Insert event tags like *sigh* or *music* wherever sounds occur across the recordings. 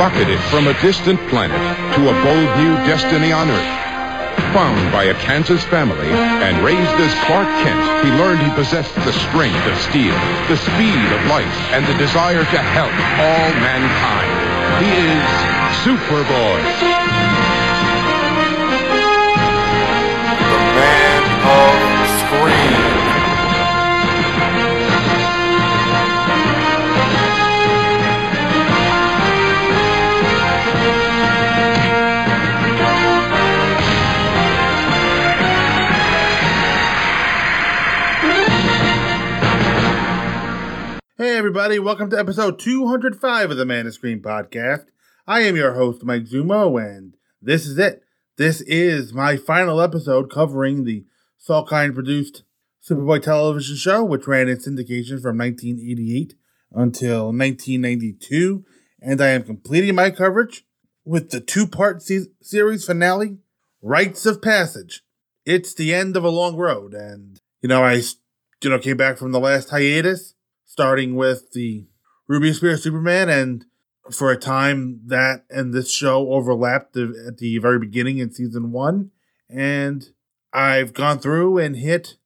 rocketed from a distant planet to a bold new destiny on Earth. Found by a Kansas family and raised as Clark Kent, he learned he possessed the strength of steel, the speed of light, and the desire to help all mankind. He is Superboy. Hey, everybody, welcome to episode 205 of the Man of Screen podcast. I am your host, Mike Zumo, and this is it. This is my final episode covering the Salkind produced Superboy television show, which ran in syndication from 1988 until 1992. And I am completing my coverage with the two part se- series finale, Rites of Passage. It's the end of a long road, and, you know, I, you know, came back from the last hiatus starting with the Ruby Spears Superman, and for a time that and this show overlapped at the very beginning in season one, and I've gone through and hit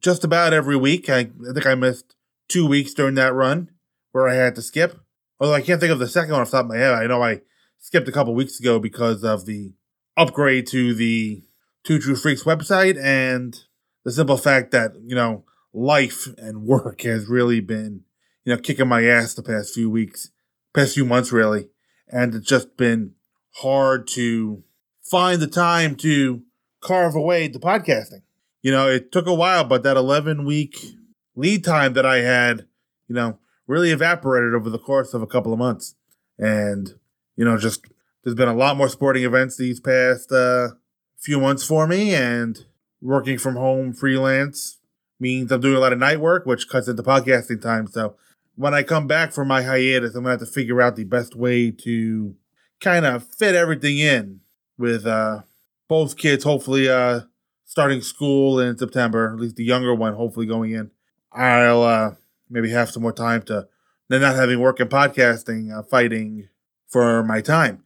just about every week. I, I think I missed two weeks during that run where I had to skip. Although I can't think of the second one off the top of my head. I know I skipped a couple weeks ago because of the upgrade to the Two True Freaks website and the simple fact that, you know, life and work has really been, you know, kicking my ass the past few weeks, past few months, really. And it's just been hard to find the time to carve away the podcasting. You know, it took a while, but that 11 week lead time that I had, you know, really evaporated over the course of a couple of months. And, you know, just there's been a lot more sporting events these past uh, few months for me and working from home freelance means I'm doing a lot of night work, which cuts into podcasting time. So when I come back from my hiatus, I'm gonna have to figure out the best way to kind of fit everything in with uh, both kids. Hopefully, uh, starting school in September, at least the younger one, hopefully going in. I'll uh, maybe have some more time to then not having work and podcasting uh, fighting for my time.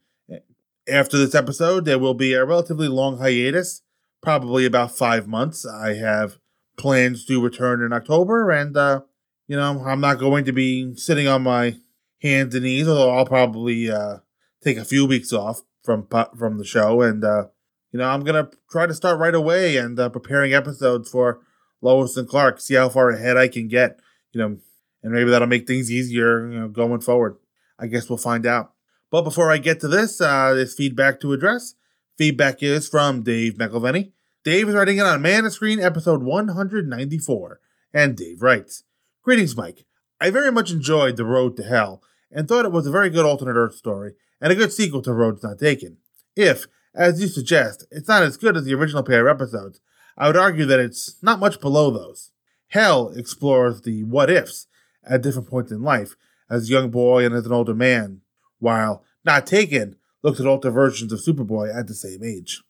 After this episode, there will be a relatively long hiatus, probably about five months. I have plans to return in October, and uh, you know I'm not going to be sitting on my hands and knees, although I'll probably uh, take a few weeks off from from the show, and uh, you know I'm gonna try to start right away and uh, preparing episodes for Lois and Clark, see how far ahead I can get, you know, and maybe that'll make things easier, you know, going forward. I guess we'll find out. But before I get to this, uh, there's feedback to address. Feedback is from Dave McElveny. Dave is writing it on Man of Screen episode 194. And Dave writes Greetings, Mike. I very much enjoyed The Road to Hell and thought it was a very good alternate Earth story and a good sequel to Roads Not Taken. If, as you suggest, it's not as good as the original pair of episodes, I would argue that it's not much below those. Hell explores the what ifs at different points in life, as a young boy and as an older man, while Not Taken looks at older versions of Superboy at the same age.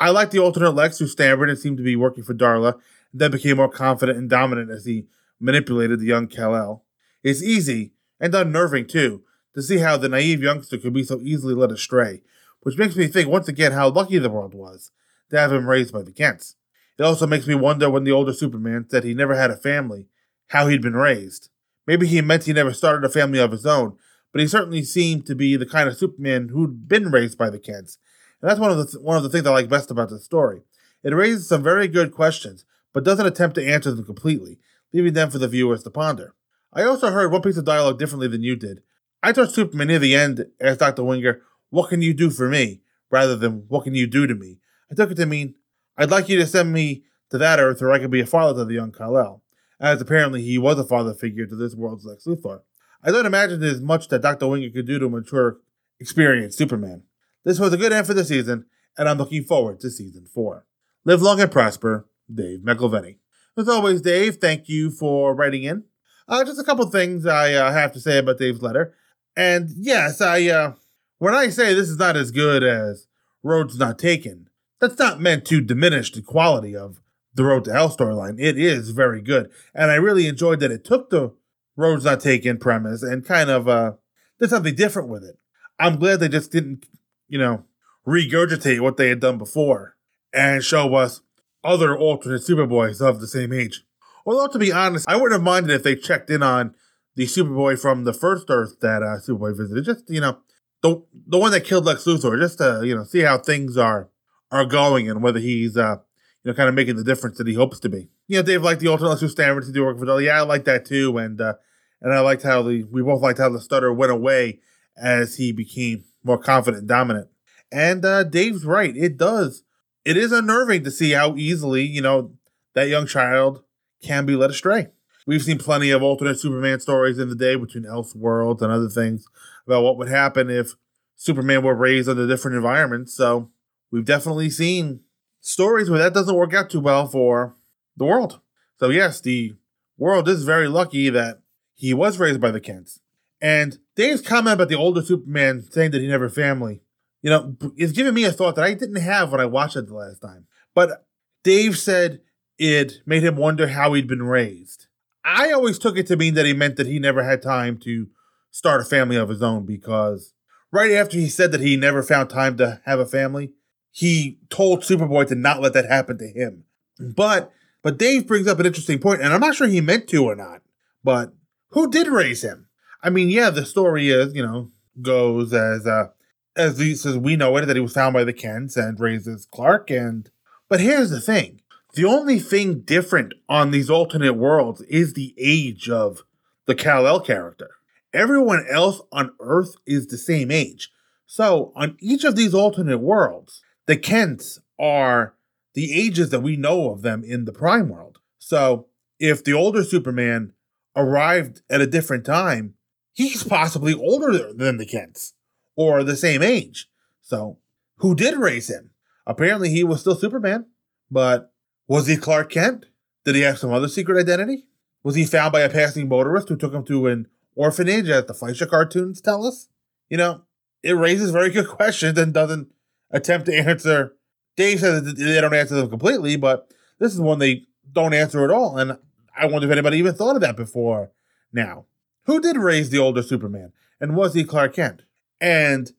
I like the alternate Lex who stammered and seemed to be working for Darla, and then became more confident and dominant as he manipulated the young Kal-El. It's easy, and unnerving too, to see how the naive youngster could be so easily led astray, which makes me think once again how lucky the world was to have him raised by the Kents. It also makes me wonder when the older Superman said he never had a family, how he'd been raised. Maybe he meant he never started a family of his own, but he certainly seemed to be the kind of Superman who'd been raised by the Kents. And that's one of the th- one of the things I like best about the story. It raises some very good questions, but doesn't attempt to answer them completely, leaving them for the viewers to ponder. I also heard one piece of dialogue differently than you did. I thought Superman near the end asked Dr. Winger, What can you do for me? rather than What can you do to me? I took it to mean, I'd like you to send me to that Earth where I could be a father to the young Kal-El, as apparently he was a father figure to this world's Lex Luthor. I don't imagine there's much that Dr. Winger could do to mature, experienced Superman. This was a good end for the season, and I'm looking forward to season four. Live long and prosper, Dave McElveny. As always, Dave, thank you for writing in. Uh, just a couple things I uh, have to say about Dave's letter. And yes, I uh, when I say this is not as good as Roads Not Taken, that's not meant to diminish the quality of the Road to Hell storyline. It is very good, and I really enjoyed that it took the Roads Not Taken premise and kind of uh, did something different with it. I'm glad they just didn't, you know, regurgitate what they had done before and show us other alternate Superboys of the same age. Although, to be honest, I wouldn't have minded if they checked in on the Superboy from the first Earth that uh, Superboy visited. Just, you know, the the one that killed Lex Luthor, just to, you know, see how things are are going and whether he's, uh, you know, kind of making the difference that he hopes to be. You know, Dave liked the alternate Sue Stammer to do work for Yeah, I like that too. And, uh, and I liked how the, we both liked how the stutter went away as he became more confident dominant. And uh, Dave's right. It does. It is unnerving to see how easily, you know, that young child can be led astray. We've seen plenty of alternate Superman stories in the day between Elseworlds and other things about what would happen if Superman were raised under different environments. So we've definitely seen stories where that doesn't work out too well for the world. So yes, the world is very lucky that he was raised by the Kents. And Dave's comment about the older Superman saying that he never family, you know, is giving me a thought that I didn't have when I watched it the last time. But Dave said it made him wonder how he'd been raised. I always took it to mean that he meant that he never had time to start a family of his own because right after he said that he never found time to have a family, he told Superboy to not let that happen to him. But but Dave brings up an interesting point, and I'm not sure he meant to or not. But who did raise him? I mean, yeah, the story is, you know, goes as uh as, says we know it that he was found by the Kents and raises Clark. And but here's the thing: the only thing different on these alternate worlds is the age of the Kal El character. Everyone else on Earth is the same age. So on each of these alternate worlds, the Kents are the ages that we know of them in the Prime world. So if the older Superman arrived at a different time, he's possibly older than the Kents or the same age. So, who did raise him? Apparently, he was still Superman, but was he Clark Kent? Did he have some other secret identity? Was he found by a passing motorist who took him to an orphanage, as the Fleischer cartoons tell us? You know, it raises very good *laughs* questions and doesn't attempt to answer. Dave says they don't answer them completely, but this is one they don't answer at all. And I wonder if anybody even thought of that before now. Who did raise the older Superman? And was he Clark Kent? And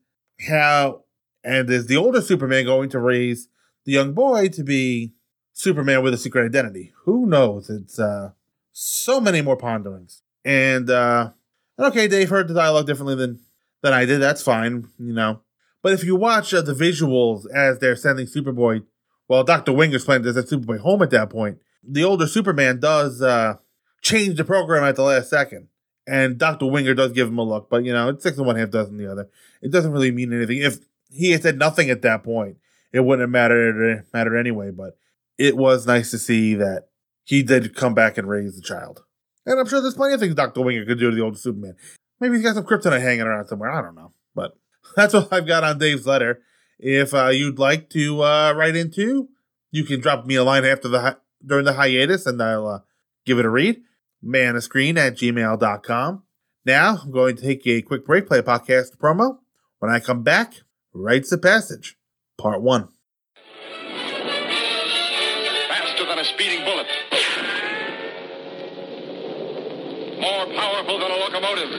how, and is the older Superman going to raise the young boy to be Superman with a secret identity? Who knows? It's, uh, so many more ponderings. And, uh, okay, Dave heard the dialogue differently than, than I did. That's fine, you know. But if you watch uh, the visuals as they're sending Superboy, well, Dr. Winger's playing as a Superboy home at that point, the older Superman does, uh, change the program at the last second. And Dr. Winger does give him a look, but you know, it's six and one half dozen the other. It doesn't really mean anything. If he had said nothing at that point, it wouldn't have mattered mattered anyway. But it was nice to see that he did come back and raise the child. And I'm sure there's plenty of things Dr. Winger could do to the old Superman. Maybe he's got some kryptonite hanging around somewhere. I don't know. But *laughs* that's what I've got on Dave's letter. If uh, you'd like to uh, write into, you can drop me a line after the hi- during the hiatus, and I'll uh, give it a read manascreen at gmail.com. Now, I'm going to take a quick break, play a podcast promo. When I come back, Rites of Passage, Part 1. Faster than a speeding bullet. More powerful than a locomotive.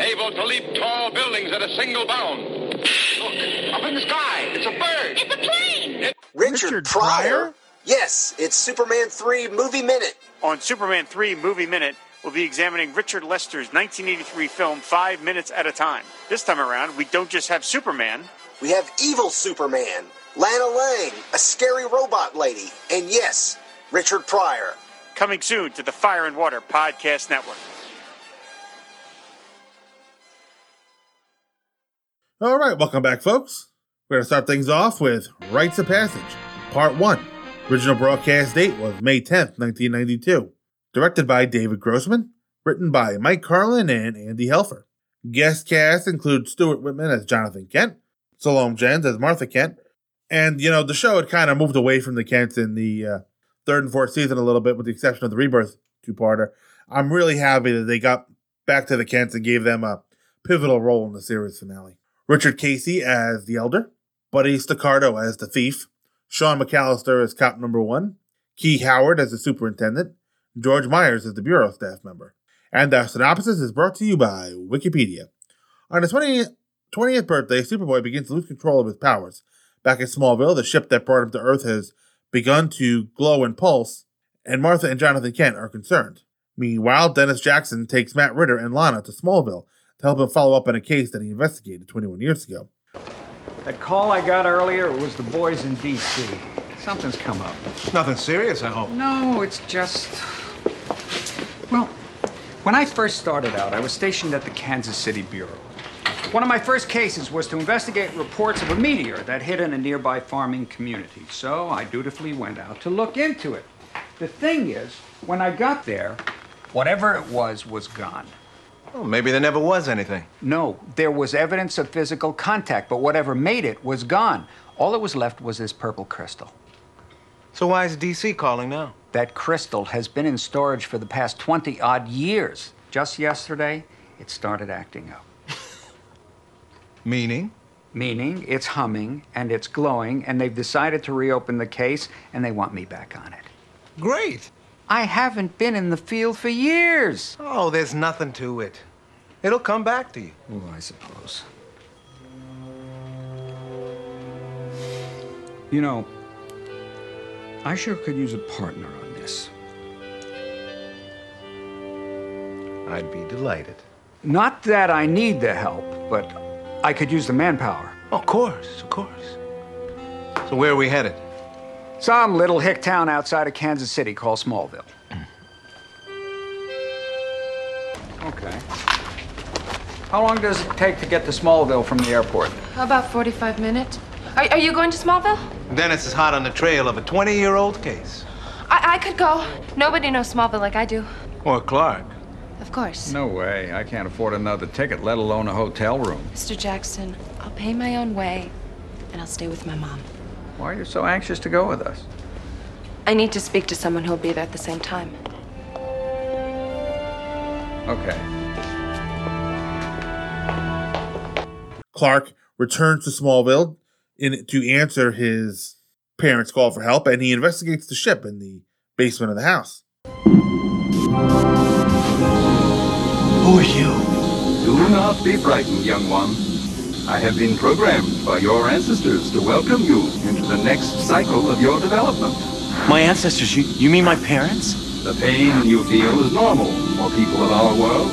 Able to leap tall buildings at a single bound. Look, up in the sky. It's a bird. It's a plane! It, Richard, Richard Pryor? Pryor? Yes, it's Superman 3 Movie Minute. On Superman 3 Movie Minute, we'll be examining Richard Lester's 1983 film Five Minutes at a Time. This time around, we don't just have Superman. We have evil Superman, Lana Lang, a scary robot lady, and yes, Richard Pryor. Coming soon to the Fire and Water Podcast Network. All right, welcome back, folks. We're going to start things off with Rites of Passage, Part 1. Original broadcast date was May 10th, 1992. Directed by David Grossman. Written by Mike Carlin and Andy Helfer. Guest cast includes Stuart Whitman as Jonathan Kent, Salome Jens as Martha Kent, and, you know, the show had kind of moved away from the Kents in the uh, third and fourth season a little bit, with the exception of the Rebirth two-parter. I'm really happy that they got back to the Kents and gave them a pivotal role in the series finale. Richard Casey as the Elder, Buddy Staccato as the Thief, Sean McAllister as Cop Number One, Key Howard as the Superintendent, George Myers as the Bureau staff member. And the synopsis is brought to you by Wikipedia. On his 20th, 20th birthday, Superboy begins to lose control of his powers. Back in Smallville, the ship that brought him to Earth has begun to glow and pulse, and Martha and Jonathan Kent are concerned. Meanwhile, Dennis Jackson takes Matt Ritter and Lana to Smallville to help him follow up on a case that he investigated 21 years ago. That call I got earlier was the boys in D.C. Something's come up. Nothing serious, I hope. No, it's just. Well, when I first started out, I was stationed at the Kansas City Bureau. One of my first cases was to investigate reports of a meteor that hit in a nearby farming community. So I dutifully went out to look into it. The thing is, when I got there, whatever it was was gone. Well, maybe there never was anything. No, there was evidence of physical contact, but whatever made it was gone. All that was left was this purple crystal. So why is DC calling now? That crystal has been in storage for the past 20 odd years. Just yesterday, it started acting up. *laughs* Meaning? Meaning it's humming and it's glowing, and they've decided to reopen the case and they want me back on it. Great. I haven't been in the field for years. Oh, there's nothing to it. It'll come back to you. Oh, I suppose. You know, I sure could use a partner on this. I'd be delighted. Not that I need the help, but I could use the manpower. Of course, of course. So where are we headed? Some little hick town outside of Kansas City called Smallville. Okay. How long does it take to get to Smallville from the airport? About 45 minutes. Are, are you going to Smallville? Dennis is hot on the trail of a 20-year-old case. I, I could go. Nobody knows Smallville like I do. Or Clark. Of course. No way. I can't afford another ticket, let alone a hotel room. Mr. Jackson, I'll pay my own way, and I'll stay with my mom. Why are you so anxious to go with us? I need to speak to someone who'll be there at the same time. Okay. Clark returns to Smallville in, to answer his parents' call for help, and he investigates the ship in the basement of the house. Who are you? Do not be frightened, young one. I have been programmed by your ancestors to welcome you into the next cycle of your development. My ancestors? You, you mean my parents? The pain you feel is normal for people of our world.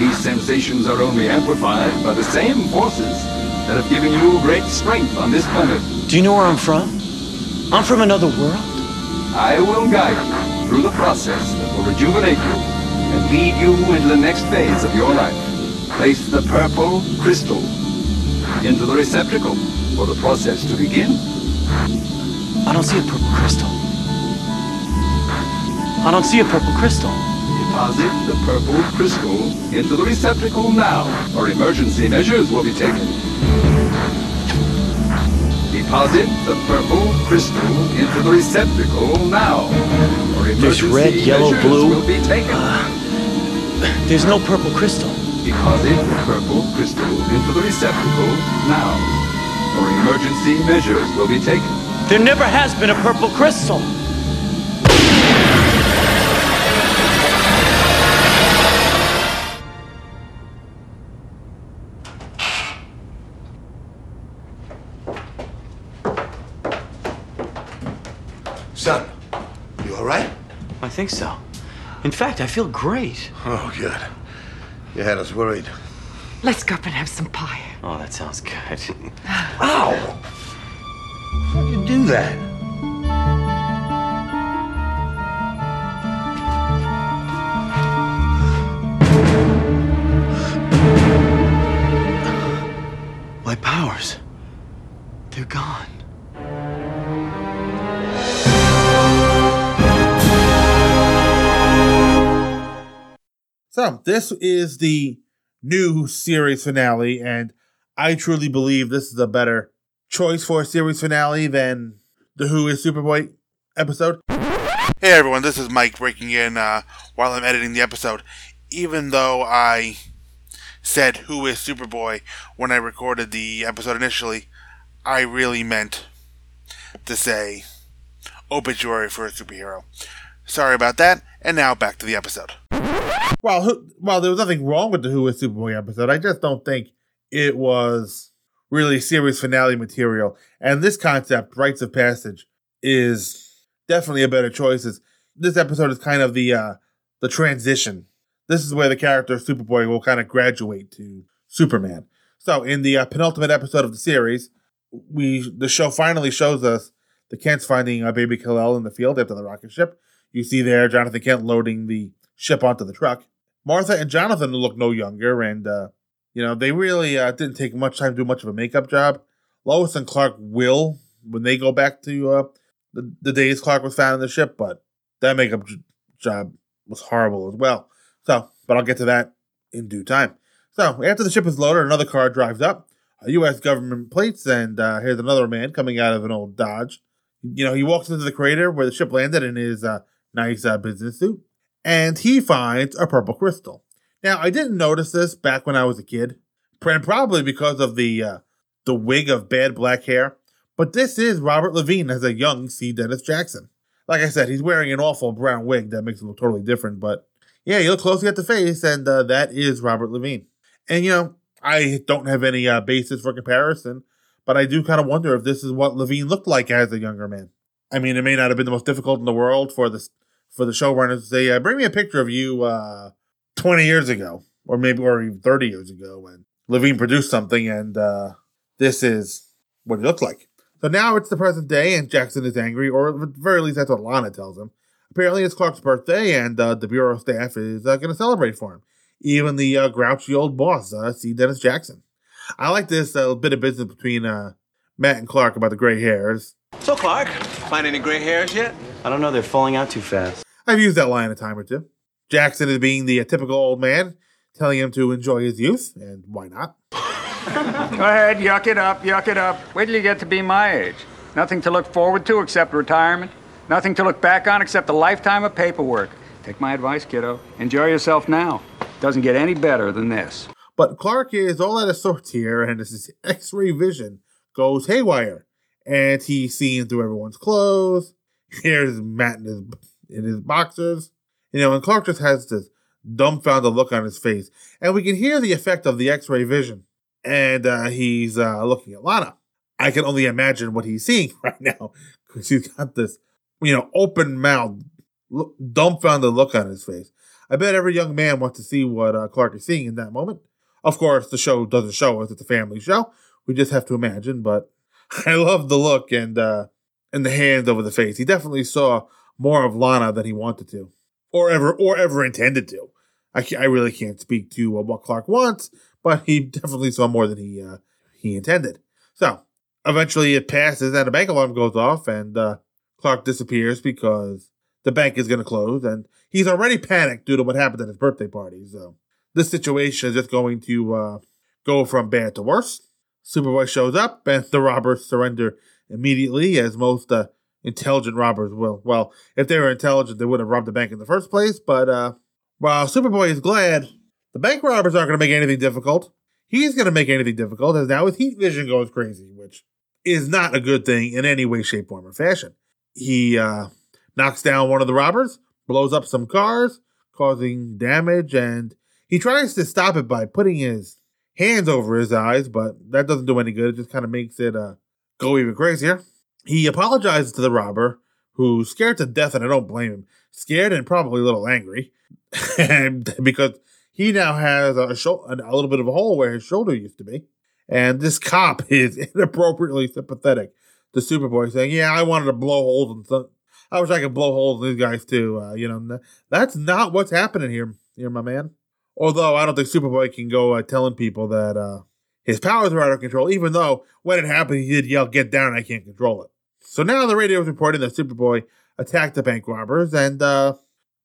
These sensations are only amplified by the same forces that have given you great strength on this planet. Do you know where I'm from? I'm from another world. I will guide you through the process that will rejuvenate you and lead you into the next phase of your life. Place the purple crystal into the receptacle for the process to begin. I don't see a purple crystal. I don't see a purple crystal. Deposit the purple crystal into the receptacle now, or emergency measures will be taken. Deposit the purple crystal into the receptacle now, or There's emergency red, yellow, measures blue. will be taken. Uh, there's no purple crystal. Deposit the purple crystal into the receptacle now, or emergency measures will be taken. There never has been a purple crystal. Son, you all right? I think so. In fact, I feel great. Oh, good. You had us worried. Let's go up and have some pie. Oh, that sounds good. *sighs* Ow! How'd you do that? My powers. They're gone. So, this is the new series finale, and I truly believe this is a better choice for a series finale than the Who is Superboy episode. Hey everyone, this is Mike breaking in uh, while I'm editing the episode. Even though I said Who is Superboy when I recorded the episode initially, I really meant to say Obituary for a Superhero. Sorry about that, and now back to the episode. Well, who, well, there was nothing wrong with the Who is Superboy episode. I just don't think it was really series finale material. And this concept, rites of passage, is definitely a better choice. Is this episode is kind of the uh, the transition. This is where the character Superboy will kind of graduate to Superman. So, in the uh, penultimate episode of the series, we the show finally shows us the Kents finding a baby Kal-El in the field after the rocket ship. You see there Jonathan Kent loading the ship onto the truck. Martha and Jonathan look no younger, and uh, you know they really uh, didn't take much time to do much of a makeup job. Lois and Clark will when they go back to uh, the, the days Clark was found in the ship, but that makeup j- job was horrible as well. So, but I'll get to that in due time. So, after the ship is loaded, another car drives up, U.S. government plates, and uh, here's another man coming out of an old Dodge. You know, he walks into the crater where the ship landed in his uh, nice uh, business suit, and he finds a purple crystal. Now, I didn't notice this back when I was a kid, and probably because of the uh, the wig of bad black hair. But this is Robert Levine as a young C. Dennis Jackson. Like I said, he's wearing an awful brown wig that makes him look totally different. But yeah, you look closely at the face, and uh, that is Robert Levine. And you know, I don't have any uh, basis for comparison, but I do kind of wonder if this is what Levine looked like as a younger man. I mean, it may not have been the most difficult in the world for the for the showrunners to say, uh, "Bring me a picture of you uh, 20 years ago, or maybe or even 30 years ago," when Levine produced something, and uh, this is what it looks like. So now it's the present day, and Jackson is angry, or at the very least, that's what Lana tells him. Apparently, it's Clark's birthday, and uh, the bureau staff is uh, going to celebrate for him. Even the uh, grouchy old boss, uh, C. Dennis Jackson. I like this uh, bit of business between uh, Matt and Clark about the gray hairs. So, Clark, find any gray hairs yet? I don't know. They're falling out too fast. I've used that line a time or two. Jackson is being the uh, typical old man, telling him to enjoy his youth, and why not? Go ahead, yuck it up, yuck it up. Wait till you get to be my age. Nothing to look forward to except retirement. Nothing to look back on except a lifetime of paperwork. Take my advice, kiddo. Enjoy yourself now. Doesn't get any better than this. But Clark is all out of sorts here, and his X-ray vision goes haywire, and he's seeing through everyone's clothes. *laughs* Here's Matt in his in his boxers, you know, and Clark just has this dumbfounded look on his face, and we can hear the effect of the X-ray vision. And uh, he's uh, looking at Lana. I can only imagine what he's seeing *laughs* right now because he's got this, you know, open mouth, dumbfounded look on his face. I bet every young man wants to see what uh, Clark is seeing in that moment. Of course, the show doesn't show us; it's a family show. We just have to imagine. But *laughs* I love the look and uh, and the hands over the face. He definitely saw more of Lana than he wanted to, or ever or ever intended to. I, I really can't speak to uh, what Clark wants, but he *laughs* definitely saw more than he uh, he intended. So eventually, it passes, and a bank alarm goes off, and uh, Clark disappears because the bank is going to close, and he's already panicked due to what happened at his birthday party. So this situation is just going to uh, go from bad to worse. Superboy shows up, and *laughs* the robbers surrender immediately, as most uh, intelligent robbers will. Well, if they were intelligent, they wouldn't have robbed the bank in the first place. But uh, while Superboy is glad, the bank robbers aren't going to make anything difficult. He's going to make anything difficult, as now his heat vision goes crazy, which is not a good thing in any way, shape, form, or fashion. He uh, knocks down one of the robbers, blows up some cars, causing damage, and he tries to stop it by putting his hands over his eyes, but that doesn't do any good. It just kind of makes it uh, go even crazier. He apologizes to the robber, who's scared to death, and I don't blame him. Scared and probably a little angry, *laughs* because he now has a, sho- a little bit of a hole where his shoulder used to be. And this cop *laughs* is inappropriately sympathetic to Superboy, saying, "Yeah, I wanted to blow holes in some. I wish I could blow holes in these guys too. Uh, you know, that's not what's happening here, here, my man." Although I don't think Superboy can go uh, telling people that uh, his powers are out of control, even though when it happened, he did yell, Get down, I can't control it. So now the radio is reporting that Superboy attacked the bank robbers, and, uh,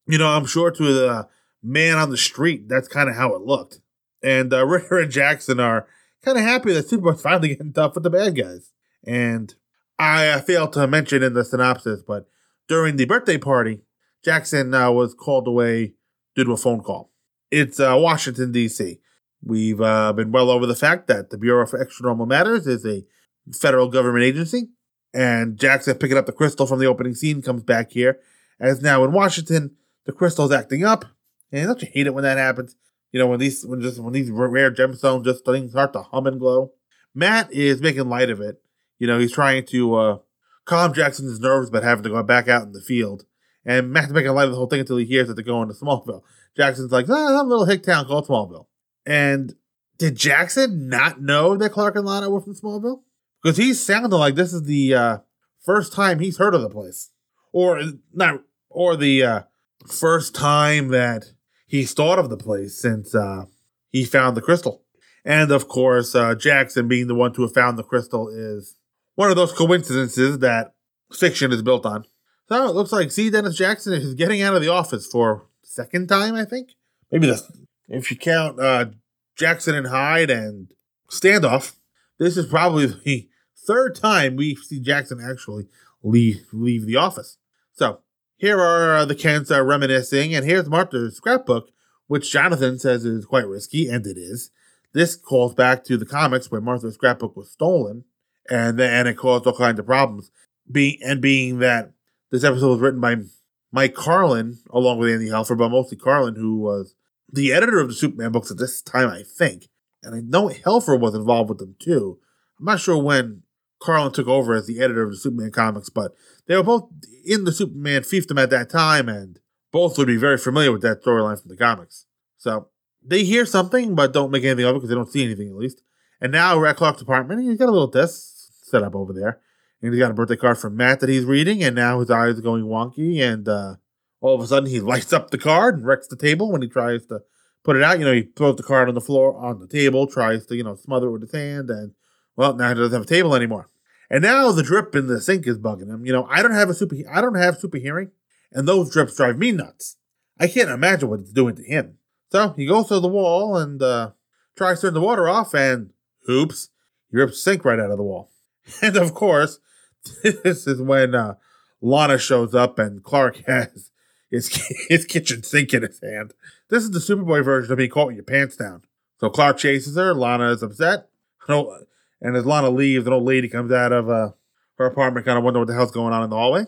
you know, I'm sure to the man on the street, that's kind of how it looked. And uh, *laughs* Ritter and Jackson are kind of happy that Superboy's finally *laughs* getting tough with the bad guys. And I uh, failed to mention in the synopsis, but during the birthday party, Jackson uh, was called away due to a phone call it's uh, Washington, D.C. We've uh, been well over the fact that the Bureau for Extranormal Matters is a federal government agency. And Jackson, picking up the crystal from the opening scene, comes back here. As now in Washington, the crystal's acting up, And don't you hate it when that happens? You know, when these when just when these rare gemstones just things start to hum and glow. Matt is making light of it. You know, he's trying to uh, calm Jackson's nerves about having to go back out in the field. And Matt's making light of the whole thing until he hears that they're going to Smallville. Jackson's like, ah, a little hick town called Smallville. And did Jackson not know that Clark and Lana were from Smallville? Because he's sounding like this is the uh, first time he's heard of the place, or not, or the uh, first time that he's thought of the place since uh, he found the crystal. And of course, uh, Jackson being the one to have found the crystal is one of those coincidences that fiction is built on. So it looks like C. Dennis Jackson is getting out of the office for second time, I think. Maybe the if you count uh, Jackson and Hyde and standoff, this is probably *laughs* the third time we see Jackson actually leave leave the office. So here are uh, the Kents are reminiscing, and here's Martha's scrapbook, which Jonathan says is quite risky, and it is. This calls back to the comics where Martha's scrapbook was stolen, and and it caused all kinds of problems. Being and being that this episode was written by Mike Carlin along with Andy Helfer, but mostly Carlin, who was the editor of the Superman books at this time, I think. And I know Helfer was involved with them too. I'm not sure when Carlin took over as the editor of the Superman comics, but they were both in the Superman fiefdom at that time, and both would be very familiar with that storyline from the comics. So they hear something, but don't make anything of it because they don't see anything at least. And now we're at Clark's apartment, he's got a little desk set up over there. And he's got a birthday card from Matt that he's reading, and now his eyes are going wonky, and uh, all of a sudden he lights up the card and wrecks the table when he tries to put it out. You know, he throws the card on the floor on the table, tries to, you know, smother it with his hand, and well, now he doesn't have a table anymore. And now the drip in the sink is bugging him. You know, I don't have a super I don't have super hearing, and those drips drive me nuts. I can't imagine what it's doing to him. So he goes to the wall and uh, tries to turn the water off, and oops, he rips the sink right out of the wall. *laughs* And of course, *laughs* this is when uh, Lana shows up and Clark *laughs* has his, *laughs* his kitchen sink in his hand. This is the Superboy version of being caught with your pants down. So Clark chases her. Lana is upset. *laughs* And as Lana leaves, an old lady comes out of uh, her apartment, kind of wondering what the hell's going on in the hallway.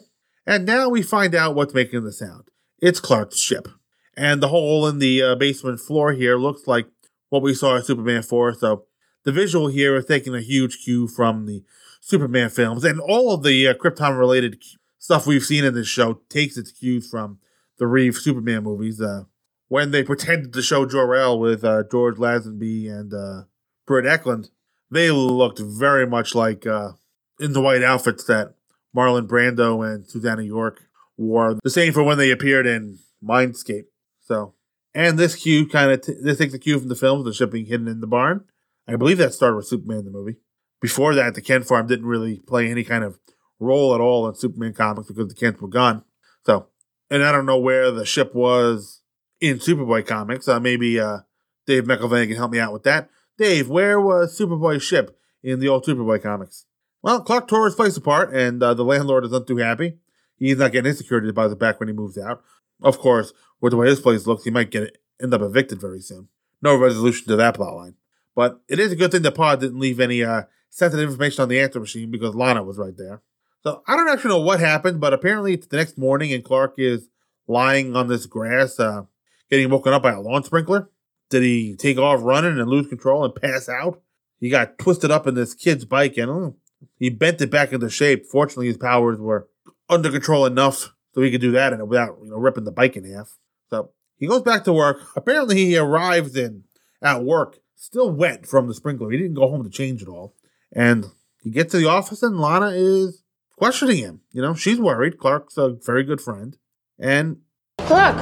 And now we find out what's making the sound. It's Clark's ship. And the hole in the uh, basement floor here looks like what we saw in Superman 4. So the visual here is taking a huge cue from the Superman films. And all of the uh, Krypton related stuff we've seen in this show takes its cues from the Reeve Superman movies. Uh, when they pretended to show Jor-El with uh, George Lazenby and uh, Britt Ekland, they looked very much like uh, in the white outfits that Marlon Brando and Susannah York wore. The same for when they appeared in Mindscape. So, and this cue kind of t- this takes a cue from the films, the ship being hidden in the barn. I believe that started with Superman the movie. Before that, the Kent farm didn't really play any kind of role at all in Superman comics because the Kents were gone. So, and I don't know where the ship was in Superboy comics. Uh, maybe uh, Dave McElveny can help me out with that. Dave, where was Superboy's ship in the old Superboy comics? Well, Clark tore his place apart, and uh, the landlord is not too happy. He's not getting his security deposit back when he moves out. Of course, with the way his place looks, he might get end up evicted very soon. No resolution to that plotline. But it is a good thing that Pod didn't leave any uh, sensitive information on the answer machine because Lana was right there. So I don't actually know what happened, but apparently it's the next morning and Clark is lying on this grass, uh, getting woken up by a lawn sprinkler. Did he take off running and lose control and pass out? He got twisted up in this kid's bike and he bent it back into shape. Fortunately, his powers were under control enough so he could do that and without you know ripping the bike in half. So he goes back to work. Apparently, he arrives in at work still wet from the sprinkler. He didn't go home to change it all, and he gets to the office and Lana is questioning him. You know, she's worried. Clark's a very good friend, and Clark,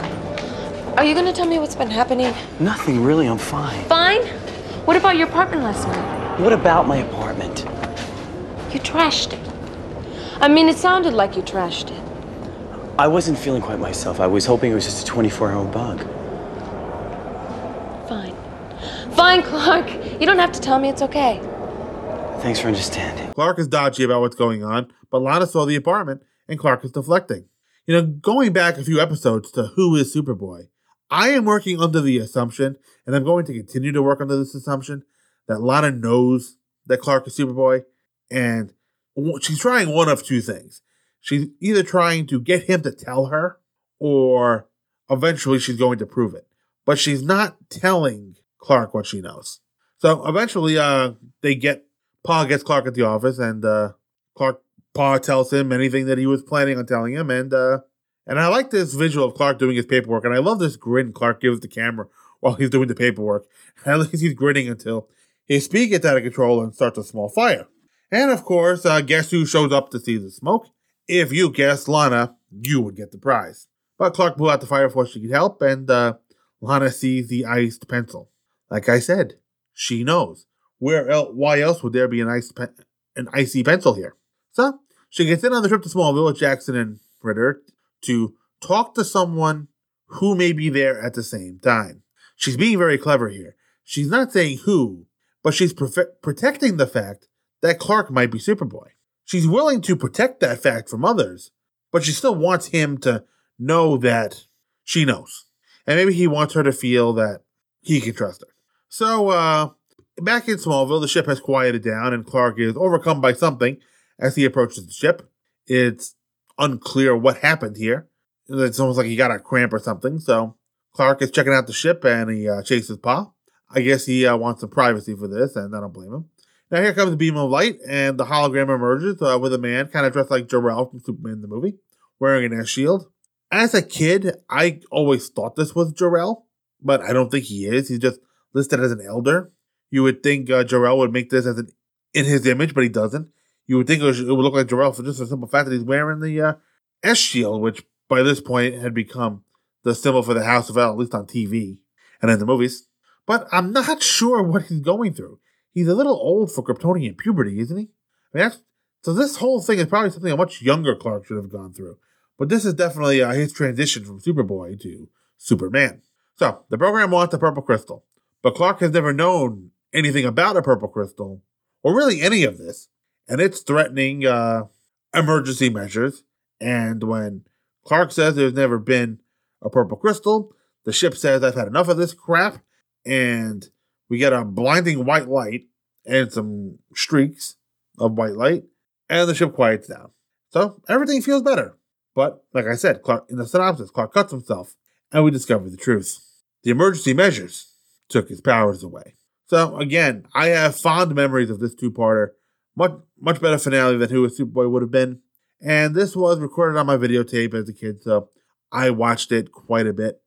are you going to tell me what's been happening? Nothing really, I'm fine. Fine. What about your apartment last night? What about my apartment? You trashed it. I mean, it sounded like you trashed it. I wasn't feeling quite myself. I was hoping it was just a 24 hour bug. Fine. Fine, Clark. You don't have to tell me it's okay. Thanks for understanding. Clark is dodgy about what's going on, but Lana saw the apartment and Clark is deflecting. You know, going back a few episodes to Who is Superboy, I am working under the assumption, and I'm going to continue to work under this assumption, that Lana knows that Clark is Superboy, and she's trying one of two things. She's either trying to get him to tell her, or eventually she's going to prove it. but she's not telling Clark what she knows. So eventually, uh, they get Pa gets Clark at the office, and uh, Clark Pa tells him anything that he was planning on telling him, and uh, and I like this visual of Clark doing his paperwork, and I love this grin Clark gives the camera while he's doing the paperwork. *laughs* At least he's grinning until his speed gets out of control and starts a small fire. And of course, uh, guess who shows up to see the smoke? If you guessed Lana, you would get the prize. But Clark blew out the fire before she could help, and uh, Lana sees the iced pencil. Like I said, she knows. Where el- why else would there be an ice pe- an icy pencil here? So she gets in on the trip to Smallville with Jackson and Ritter to talk to someone who may be there at the same time. She's being very clever here. She's not saying who, but she's profe- protecting the fact that Clark might be Superboy. She's willing to protect that fact from others, but she still wants him to know that she knows. And maybe he wants her to feel that he can trust her. So, uh, back in Smallville, the ship has quieted down and Clark is overcome by something as he approaches the ship. It's unclear what happened here. It's almost like he got a cramp or something. So Clark is checking out the ship and he uh, chases Pa. I guess he uh, wants some privacy for this, and I don't blame him. Now here comes the beam of light, and the hologram emerges uh, with a man kind of dressed like Jor-El from Superman the movie, wearing an air shield. As a kid, I always thought this was Jor-El, but I don't think he is. He's just listed as an elder. You would think uh, Jor-El would make this as an in his image, but he doesn't. You would think it, was, it would look like Jor-El for just the simple fact that he's wearing the uh, S shield, which by this point had become the symbol for the House of El, at least on TV and in the movies. But I'm not sure what he's going through. He's a little old for Kryptonian puberty, isn't he? I mean, so this whole thing is probably something a much younger Clark should have gone through. But this is definitely uh, his transition from Superboy to Superman. So the program wants a purple crystal, but Clark has never known anything about a purple crystal, or really any of this, and it's threatening uh, emergency measures. And when Clark says there's never been a purple crystal, the ship says I've had enough of this crap, and we get a blinding white light and some streaks of white light, and the ship quiets down. So everything feels better. But like I said, Clark in the synopsis, Clark cuts himself, and we discover the truth. The emergency measures took his powers away. So again, I have fond memories of this two-parter. Much much better finale than Who a Superboy would have been. And this was recorded on my videotape as a kid, so I watched it quite a bit.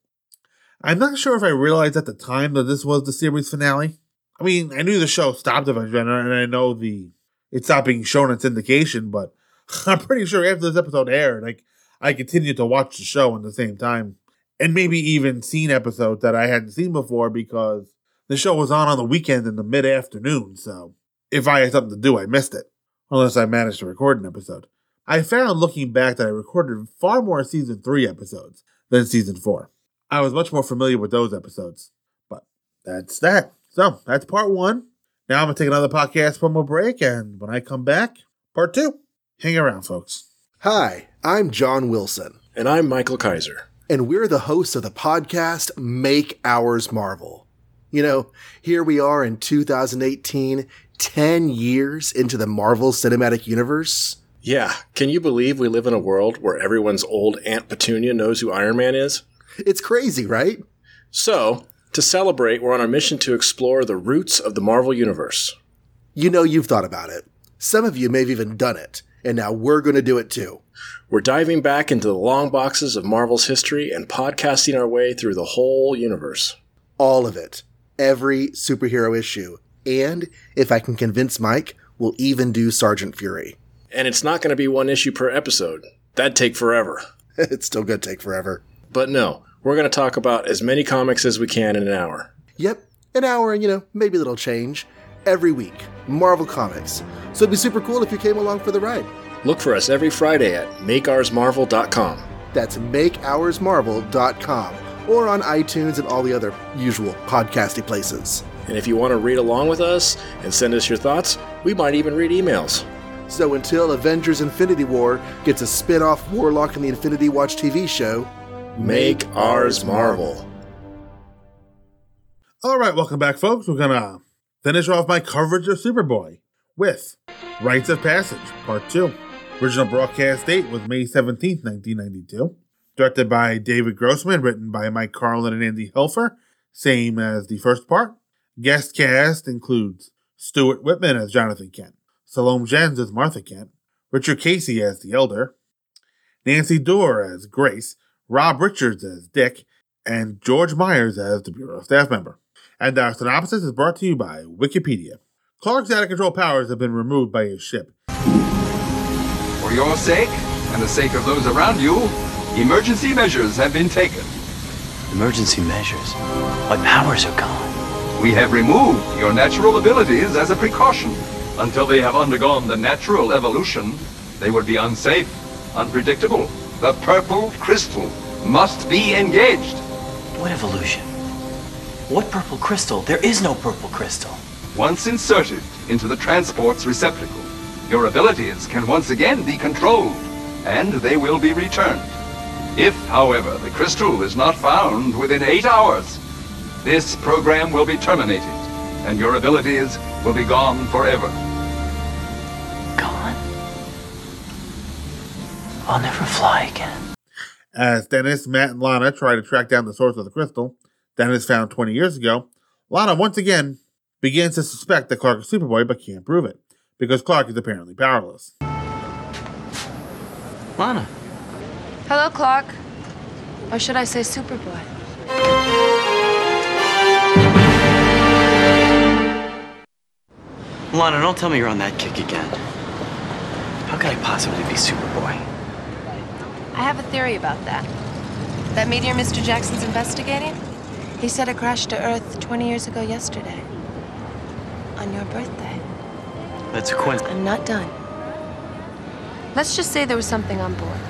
I'm not sure if I realized at the time that this was the series finale. I mean, I knew the show stopped eventually, and I know the it stopped being shown in syndication, but *laughs* I'm pretty sure after this episode aired, like I continued to watch the show at the same time, and maybe even seen episodes that I hadn't seen before because the show was on on the weekend in the mid afternoon. So if I had something to do, I missed it, unless I managed to record an episode. I found looking back that I recorded far more season three episodes than season four. I was much more familiar with those episodes. But that's that. So that's part one. Now I'm going to take another podcast from a break, and when I come back, part two. Hang around, folks. Hi, I'm John Wilson. And I'm Michael Kaiser. And we're the hosts of the podcast Make Ours Marvel. You know, here we are in 2018, 10 years into the Marvel Cinematic Universe. Yeah, can you believe we live in a world where everyone's old Aunt Petunia knows who Iron Man is? It's crazy, right? So, to celebrate, we're on our mission to explore the roots of the Marvel Universe. You know, you've thought about it. Some of you may have even done it, and now we're going to do it too. We're diving back into the long boxes of Marvel's history and podcasting our way through the whole universe. All of it. Every superhero issue. And, if I can convince Mike, we'll even do Sergeant Fury. And it's not going to be one issue per episode. That'd take forever. *laughs* it's still going to take forever. But no, we're going to talk about as many comics as we can in an hour. Yep, an hour and, you know, maybe a little change. Every week, Marvel Comics. So it'd be super cool if you came along for the ride. Look for us every Friday at makeoursmarvel.com. That's makeoursmarvel.com or on iTunes and all the other usual podcasty places. And if you want to read along with us and send us your thoughts, we might even read emails. So until Avengers Infinity War gets a spin off Warlock and the Infinity Watch TV show, make ours Marvel. All right, welcome back, folks. We're going to finish off my coverage of Superboy with Rites of Passage, Part 2. Original broadcast date was May 17th, 1992. Directed by David Grossman, written by Mike Carlin and Andy Helfer, same as the first part. Guest cast includes Stuart Whitman as Jonathan Kent, Salome Jens as Martha Kent, Richard Casey as the Elder, Nancy Dorr as Grace, Rob Richards as Dick, and George Myers as the Bureau staff member. And our synopsis is brought to you by Wikipedia. Clark's out of control powers have been removed by his ship. For your sake, and the sake of those around you, emergency measures have been taken. Emergency measures? My powers are gone. We have removed your natural abilities as a precaution. Until they have undergone the natural evolution, they would be unsafe, unpredictable. The purple crystal must be engaged. What evolution? What purple crystal? There is no purple crystal. Once inserted into the transport's receptacle, your abilities can once again be controlled, and they will be returned. If, however, the crystal is not found within eight hours, this program will be terminated, and your abilities will be gone forever. Gone? I'll never fly again. As Dennis, Matt, and Lana try to track down the source of the crystal Dennis found 20 years ago, Lana once again begins to suspect that Clark is Superboy but can't prove it, because Clark is apparently powerless. Lana. Hello, Clark. Or should I say Superboy? Lana, don't tell me you're on that kick again. How could I possibly be Superboy? I have a theory about that. That meteor Mr. Jackson's investigating? He said it crashed to Earth 20 years ago yesterday. On your birthday. That's a coincidence. I'm not done. Let's just say there was something on board.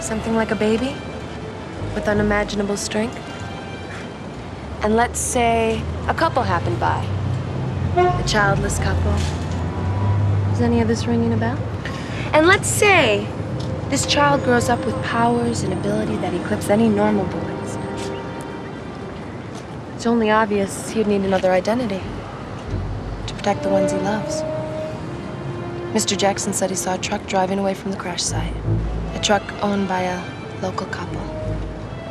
Something like a baby with unimaginable strength. And let's say a couple happened by. A childless couple. Is any of this ringing a bell? And let's say this child grows up with powers and ability that eclipse any normal boys. It's only obvious he'd need another identity to protect the ones he loves. Mr. Jackson said he saw a truck driving away from the crash site. A truck owned by a local couple.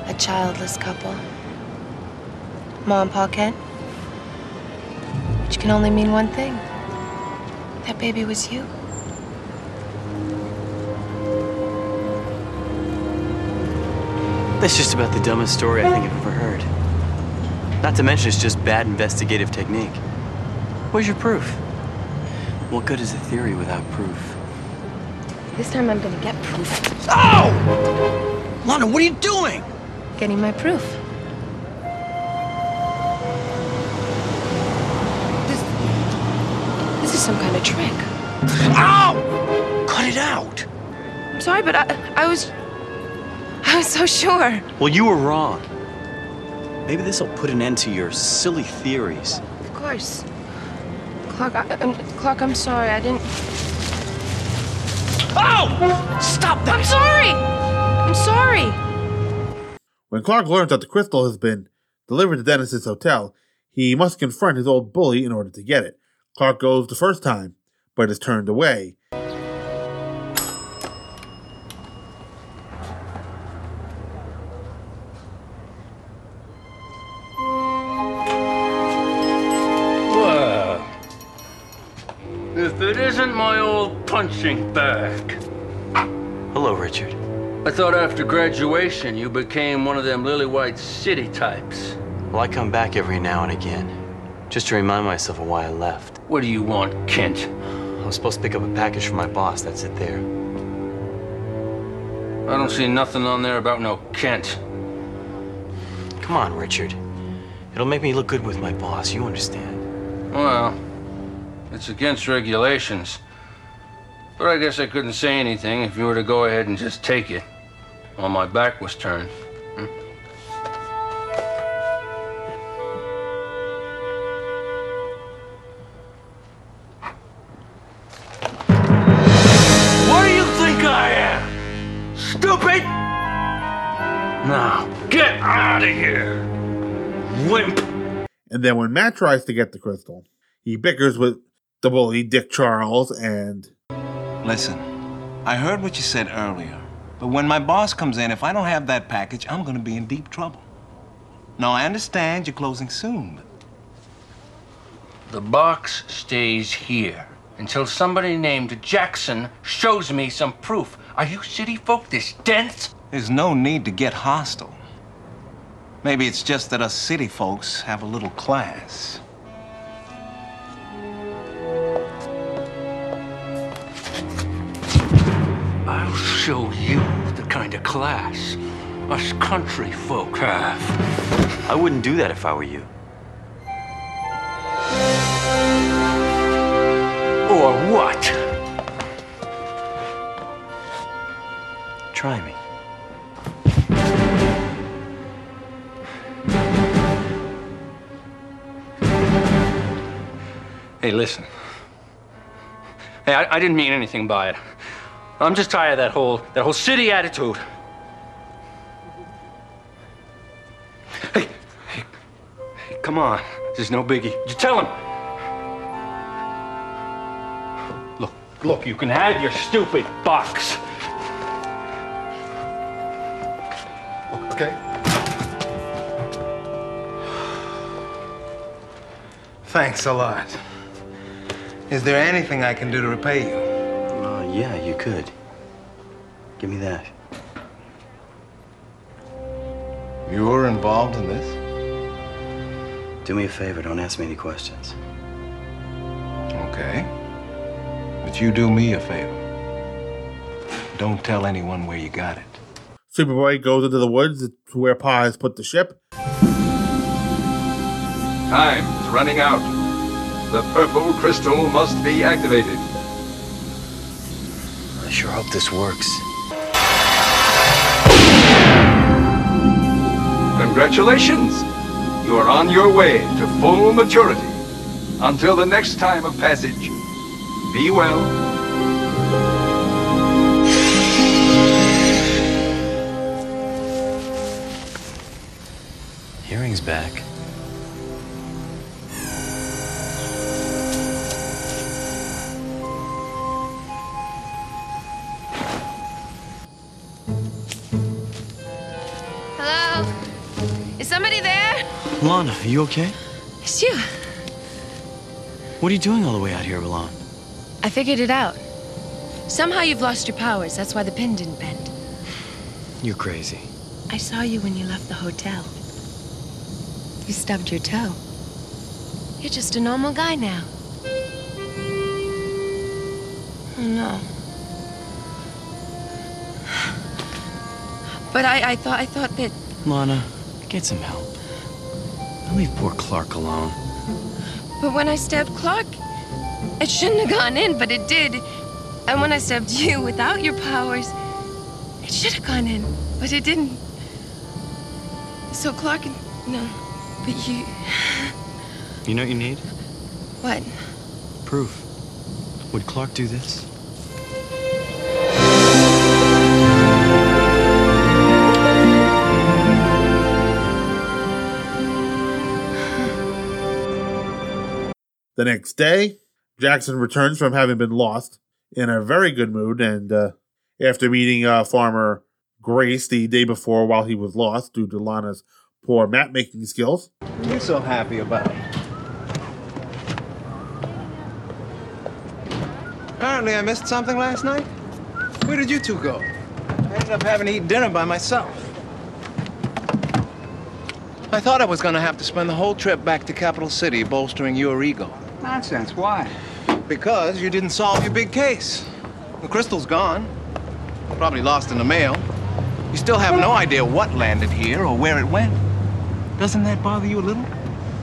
A childless couple. Ma and Pa Kent. Which can only mean one thing. That baby was you. That's just about the dumbest story I think I've ever heard. Not to mention it's just bad investigative technique. Where's your proof? What good is a theory without proof? This time I'm gonna get proof. Oh! Lana, what are you doing? Getting my proof. Some kind of trick. Ow! Cut it out! I'm sorry, but I, I was. I was so sure. Well, you were wrong. Maybe this will put an end to your silly theories. Of course. Clark, I, I'm, Clark, I'm sorry. I didn't. Oh! Stop that! I'm sorry! I'm sorry! When Clark learns that the crystal has been delivered to Dennis's hotel, he must confront his old bully in order to get it. Clark goes the first time, but is turned away. Well, if it isn't my old punching bag. Hello, Richard. I thought after graduation you became one of them lily white city types. Well, I come back every now and again, just to remind myself of why I left. What do you want, Kent? I was supposed to pick up a package from my boss. That's it there. I don't see nothing on there about no Kent. Come on, Richard. It'll make me look good with my boss. You understand? Well, it's against regulations. But I guess I couldn't say anything if you were to go ahead and just take it while my back was turned. And then when Matt tries to get the crystal, he bickers with the bully, Dick Charles, and Listen, I heard what you said earlier, but when my boss comes in, if I don't have that package, I'm gonna be in deep trouble. Now, I understand you're closing soon, but The box stays here until somebody named Jackson shows me some proof. Are you city folk this dense? there's no need to get hostile. Maybe it's just that us city folks have a little class. I'll show you the kind of class us country folk have. I wouldn't do that if I were you. Or what? Try me. Hey, listen. Hey, I, I didn't mean anything by it. I'm just tired of that whole that whole city attitude. Hey, hey, hey, come on. This is no biggie. You tell him. Look, look, you can have your stupid box. Okay. Thanks a lot. Is there anything I can do to repay you? Uh, yeah, you could. Give me that. You were involved in this? Do me a favor, don't ask me any questions. Okay. But you do me a favor. Don't tell anyone where you got it. Superboy goes into the woods to where Pa has put the ship. Time is running out. The purple crystal must be activated. I sure hope this works. Congratulations! You are on your way to full maturity. Until the next time of passage, be well. Hearing's back. Lana, are you okay? It's you. What are you doing all the way out here, Miss Lang? I figured it out. Somehow you've lost your powers. That's why the pin didn't bend. You're crazy. I saw you when you left the hotel. You stubbed your toe. You're just a normal guy now. Oh no. But I, I thought I thought that Lana, get some help. Leave poor Clark alone. but when I stabbed Clark, it shouldn't have gone in, but it did. And when I stabbed *laughs* you without your powers, it should have gone in, but it didn't. So Clark and no, but you You know what you need? what? Proof. Would Clark do this? The next day, Jackson returns from having been lost in a very good mood, and uh, after meeting uh, Farmer Grace the day before while he was lost due to Lana's poor map making skills. What are you so happy about? Apparently, I missed something last night. Where did you two go? I ended up having to eat dinner by myself. I thought I was gonna have to spend the whole trip back to Capital City bolstering your ego. Nonsense. Why? Because you didn't solve your big case. The crystal's gone. Probably lost in the mail. You still have no idea what landed here or where it went. Doesn't that bother you a little?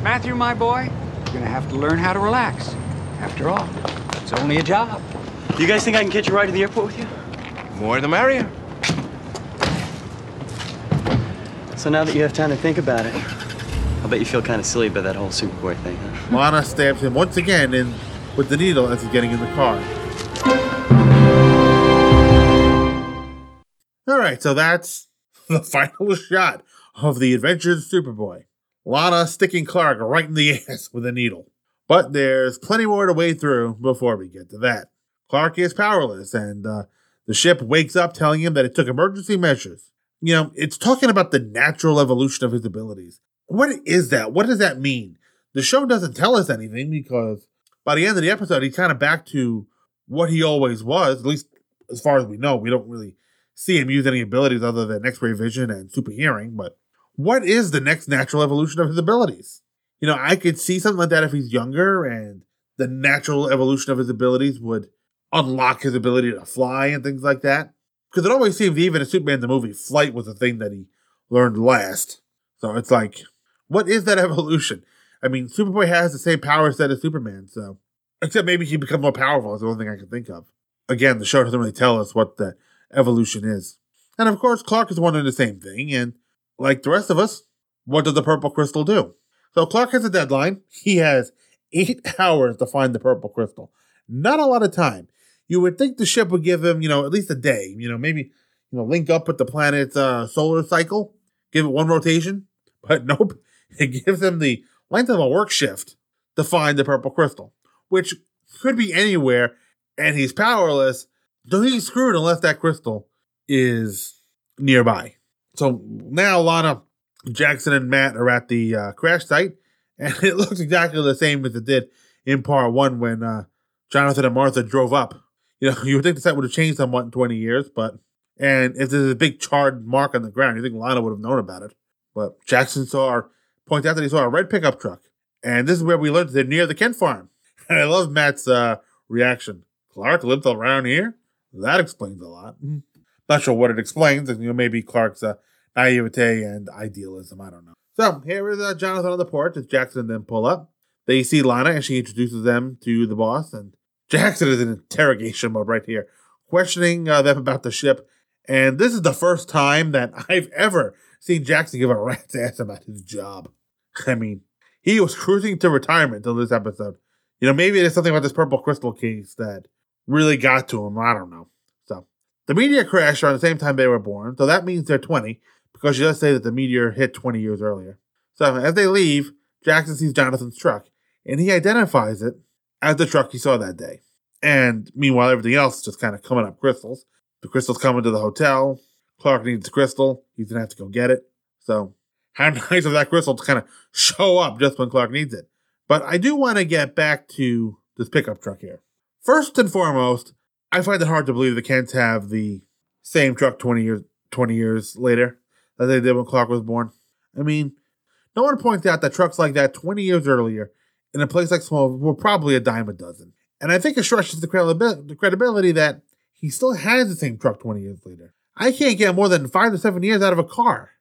Matthew, my boy, you're gonna have to learn how to relax. After all, it's only a job. You guys think I can catch a ride to the airport with you? More the merrier. So now that you have time to think about it, I bet you feel kind of silly about that whole Superboy thing, huh? Lana stabs him once again in with the needle as he's getting in the car. All right, so that's *laughs* the final shot of the Adventures of Superboy. Lana sticking Clark right in the *laughs* ass with a needle. But there's plenty more to wade through before we get to that. Clark is powerless, and uh, the ship wakes up telling him that it took emergency measures. You know, it's talking about the natural evolution of his abilities. What is that? What does that mean? The show doesn't tell us anything because by the end of the episode, he's kind of back to what he always was, at least as far as we know. We don't really see him use any abilities other than X ray vision and super hearing. But what is the next natural evolution of his abilities? You know, I could see something like that if he's younger and the natural evolution of his abilities would unlock his ability to fly and things like that. Because it always seems, even in Superman the movie, flight was the thing that he learned last. So it's like, what is that *laughs* evolution? I mean, Superboy has the same power set as Superman, so except maybe he becomes more powerful is the only thing I can think of. Again, the show doesn't really tell us what the evolution is. And of course, Clark is wondering the same thing, and like the rest of us, what does the purple crystal do? So Clark has a deadline. He has eight *laughs* hours to find the purple crystal. Not a lot of time. You would think the ship would give him, you know, at least a day. You know, maybe you know link up with the planet's uh, solar cycle, give it one rotation. *laughs* But nope, *laughs* it gives him the length of a work shift to find the purple crystal, which could be anywhere, and he's powerless. So he's screwed unless that crystal is nearby. So now Lana, Jackson, and Matt are at the uh, crash site, *laughs* and it looks exactly the same as it did in part one when uh, Jonathan and Martha drove up. You know, *laughs* you would think the set would have changed somewhat in 20 years, but and if there's a big charred mark on the ground, you think Lana would have known about it. But Jackson saw point out that he saw a red pickup truck. And this is where we learned they're near the Kent farm. *laughs* And I love Matt's uh, reaction. Clark lived around here? That explains a lot. Hmm. Not sure what it explains. You know, maybe Clark's uh, naivete and idealism. I don't know. So here is uh, Jonathan on the porch as Jackson and them pull up. They see Lana and she introduces them to the boss. And *laughs* Jackson is in interrogation mode right here, questioning uh, them about the ship. And this is the first time that I've ever seen Jackson give a rat's ass about his job. I mean, he was cruising to retirement till this episode. You know, maybe there's something about this purple crystal case that really got to him. I don't know. So the meteor crashed around the same time they were born, so that means they're 20 because she does say that the meteor hit 20 years earlier. So as they leave, Jackson sees Jonathan's truck and he identifies it as the truck he saw that day. And meanwhile, everything else is just kind of coming up crystals. The crystal's coming to the hotel. Clark needs the crystal. He's gonna have to go get it. So how nice of that crystal to kind of show up just when Clark needs it. But I do want to get back to this pickup truck here. First and foremost, I find it hard to believe the Kents have the same truck 20 years 20 years later that they did when Clark was born. I mean, no one points out that trucks like that 20 years earlier in a place like Small were probably a dime a dozen. And I think it stretches the, credibility, the credibility that he still has the same truck 20 years later. I can't get more than five to seven years out of a car.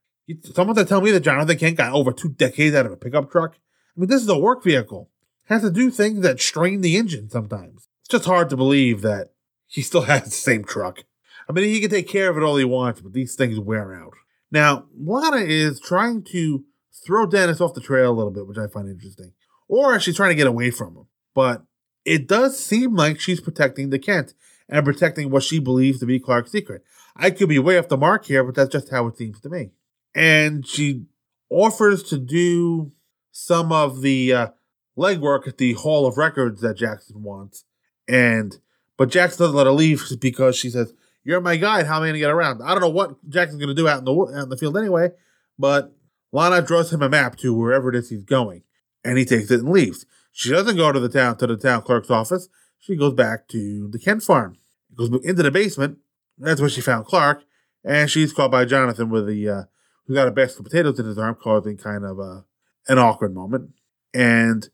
Someone to tell me that Jonathan Kent got over two decades out of a pickup truck. I mean, this is a work vehicle. Has to do things that strain the engine sometimes. It's just hard to believe that he still *laughs* has the same truck. I mean, he can take care of it all he wants, but these things wear out. Now, Lana is trying to throw Dennis off the trail a little bit, which I find interesting. Or she's trying to get away from him. But it does seem like she's protecting the Kent and protecting what she believes to be Clark's secret. I could be way off the mark here, but that's just how it seems to me. And she offers to do some of the uh, legwork at the Hall of Records that Jackson wants. And but Jackson doesn't let her leave *laughs* because she says, "You're my guide. How am I going to get around?" I don't know what Jackson's going to do out in the out in the field anyway. But Lana draws him a map to wherever it is he's going, and he takes it and leaves. She doesn't go to the town to the town clerk's office. She goes back to the Kent farm. Goes into the basement. That's where she found Clark, and she's caught by Jonathan with the uh, who got a basket of potatoes in his arm, causing kind of a an awkward moment. And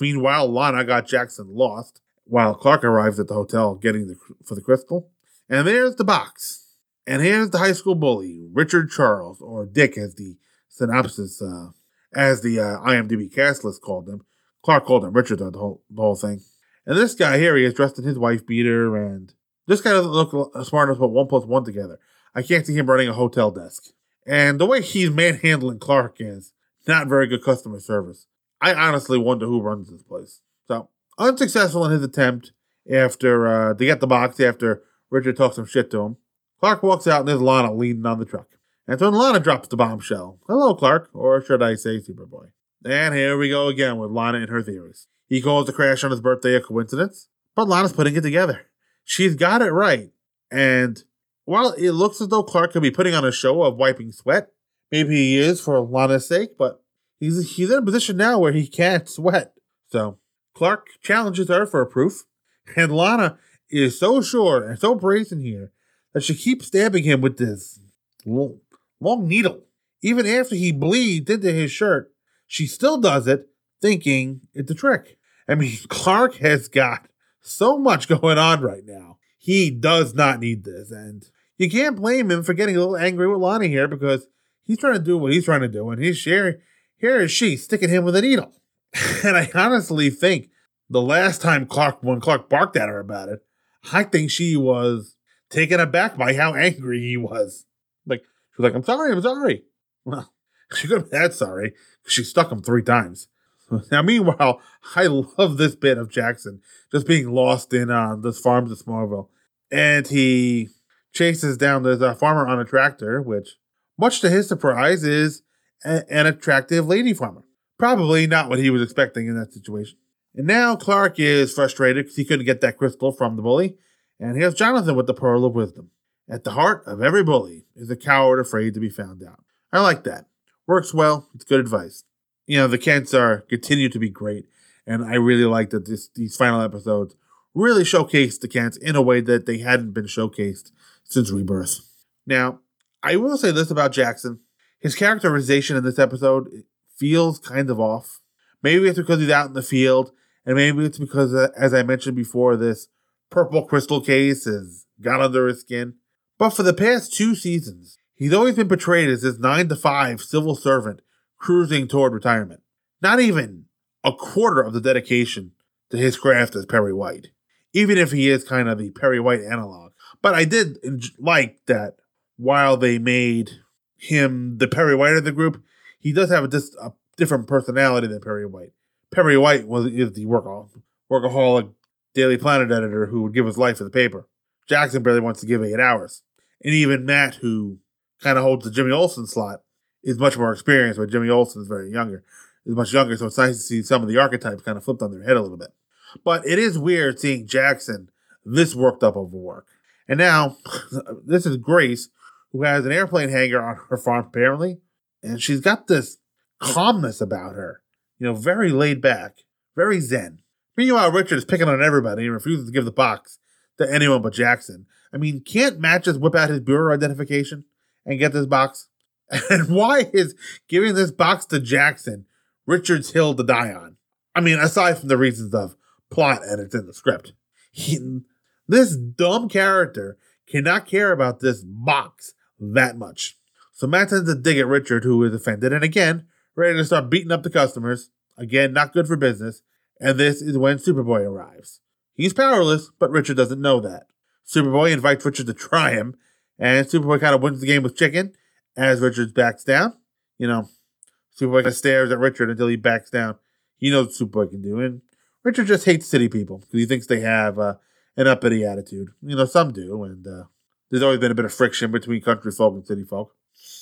meanwhile, Lana got Jackson lost while Clark arrives at the hotel getting the for the crystal. And there's the box. And here's the high school bully, Richard Charles, or Dick, as the synopsis, uh, as the uh, IMDb cast list called him. Clark called him Richard the whole, the whole thing. And this guy here, he is dressed in his wife beater, and this guy doesn't look smart enough to put one plus one together. I can't see him running a hotel desk. And the way he's manhandling Clark is not very good customer service. I honestly wonder who runs this place. So, unsuccessful in his attempt after uh, to get the box after Richard talks some shit to him. Clark walks out and there's Lana leaning on the truck. And so Lana drops the bombshell. Hello, Clark, or should I say Superboy? And here we go again with Lana and her theories. He calls the crash on his birthday a coincidence, but Lana's putting it together. She's got it right. And while it looks as though Clark could be putting on a show of wiping sweat, maybe he is for Lana's sake, but he's he's in a position now where he can't sweat. So Clark challenges her for a proof, and Lana is so sure and so brazen here that she keeps stabbing him with this long, long needle. Even after he bleeds into his shirt, she still does it, thinking it's a trick. I mean, *laughs* Clark has got so much going on right now. He does not need this, and you can't blame him for getting a little angry with Lonnie here because he's trying to do what he's trying to do, and he's sharing. Here is she sticking him with a needle. *laughs* and I honestly think the last time Clark, when Clark barked at her about it, I think she was taken aback by how angry he was. Like, she was like, I'm sorry, I'm sorry. Well, *laughs* she could have been that sorry. She stuck him three times. *laughs* Now, meanwhile, I love this bit of Jackson just being lost in uh, this farm to Smallville. And he chases down this uh, farmer on a tractor, which, much to his surprise, is a- an attractive lady farmer. Probably not what he was expecting in that situation. And now Clark is frustrated because he couldn't get that crystal from the bully. And here's Jonathan with the Pearl of Wisdom. At the heart of every bully is a coward afraid to be found out. I like that. Works well. It's good advice. You know, the Kents are continue to be great. And I really like that this these final episodes really showcase the Kents in a way that they hadn't been showcased since Rebirth. Now, I will say this about Jackson. His characterization in this episode feels kind of off. Maybe it's because he's out in the field, and maybe it's because, as I mentioned before, this purple crystal case has got under his skin. But for the past two seasons, he's always been portrayed as this nine to five civil servant cruising toward retirement. Not even a quarter of the dedication to his craft as Perry White, even if he is kind of the Perry White analog. But I did like that while they made him the Perry White of the group, he does have a, dis- a different personality than Perry White. Perry White was is the workaholic, workaholic Daily Planet editor who would give his life for the paper. Jackson barely wants to give eight hours. And even Matt, who kind of holds the Jimmy Olsen slot, is much more experienced, but Jimmy Olsen is very younger, is much younger. So it's nice to see some of the archetypes kind of flipped on their head a little bit. But it is weird seeing Jackson this worked up over work. And now, *laughs* this is Grace, who has an airplane hangar on her farm, apparently. And she's got this calmness about her. You know, very laid back, very zen. Meanwhile, Richard is picking on everybody and refuses to give the box to anyone but Jackson. I mean, can't Matt just whip out his bureau identification and get this box? *laughs* And why is giving this box to Jackson Richard's hill to die on? I mean, aside from the reasons of plot and it's in the script. He, this dumb character cannot care about this box that much. So Matt tends to dig at Richard, who is offended, and again, ready to start beating up the customers. Again, not good for business. And this is when Superboy arrives. He's powerless, but Richard doesn't know that. Superboy invites Richard to try him, and Superboy kind of wins the game with chicken as Richard backs down. You know, Superboy kind stares at Richard until he backs down. He knows what Superboy can do, and Richard just hates city people because he thinks they have uh, an uppity attitude. You know, some do, and uh, there's always been a bit of friction between country folk and city folk.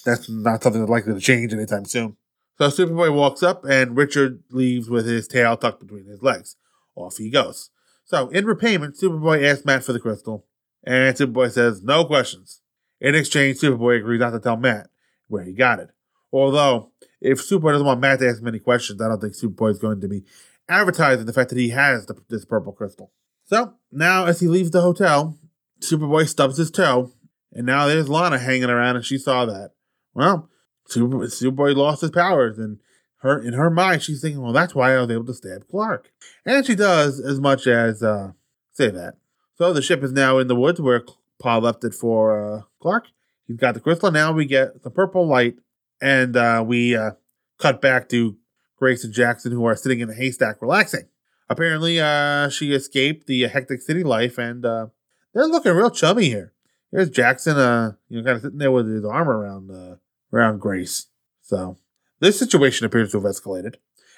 That's not something that's likely to change anytime soon. So Superboy walks up, and Richard leaves with his tail tucked between his legs. Off he goes. So, in repayment, Superboy asks Matt for the crystal, and Superboy says no questions. In exchange, Superboy agrees not to tell Matt where he got it. Although, if Superboy doesn't want Matt to ask many questions, I don't think Superboy is going to be advertising the fact that he has the, this purple crystal. So, now as he leaves the hotel, Superboy stubs his toe, and now there's Lana hanging around, and she saw that. Well, Super, Superboy lost his powers, and her in her mind, she's thinking, "Well, that's why I was able to stab Clark," and she does as much as uh, say that. So the ship is now in the woods where Pa left it for uh, Clark. He's got the crystal. Now we get the purple light, and uh, we uh, cut back to Grace and Jackson, who are sitting in the haystack relaxing. Apparently, uh, she escaped the hectic city life, and uh, they're looking real chummy here. Here's Jackson, uh, you know, kind of sitting there with his arm around uh, around Grace. So this situation appears to have escalated,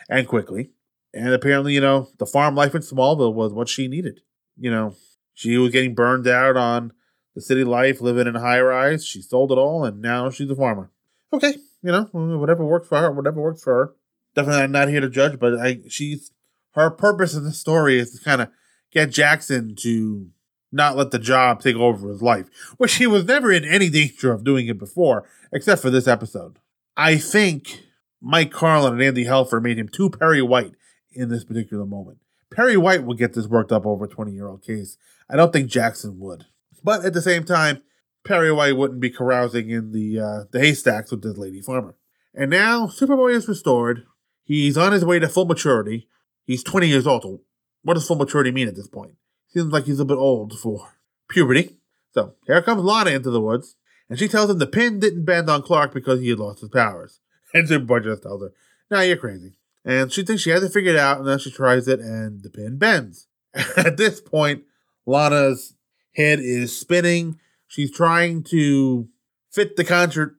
and quickly. And apparently, you know, the farm life in Smallville was what she needed. You know, she was getting burned out on the city life, living in high rise. She sold it all, and now she's a farmer. Okay, you know, whatever works for her, whatever works for her. Definitely, I'm not here to judge, but I, she's her purpose in the story is to kind of get Jackson to not let the job take over his life, which he was never in any danger of doing it before, except for this episode. I think Mike Carlin and Andy Helfer made him too Perry White in this particular moment. Perry White will get this worked up over a 20 year old case. I don't think Jackson would. But at the same time, Perry White wouldn't be carousing in the uh, the haystacks with this lady farmer. And now Superboy is restored. He's on his way to full maturity. He's 20 years old. What does full maturity mean at this point? Seems like he's a bit old for puberty. So here comes Lana into the woods, and she tells him the pin didn't bend on Clark because he had lost his powers. *laughs* And Superboy just tells her, Nah, you're crazy. And she thinks she has it figured out, and then she tries it, and the pin bends. *laughs* At this point, Lana's head is spinning. She's trying to fit the concert,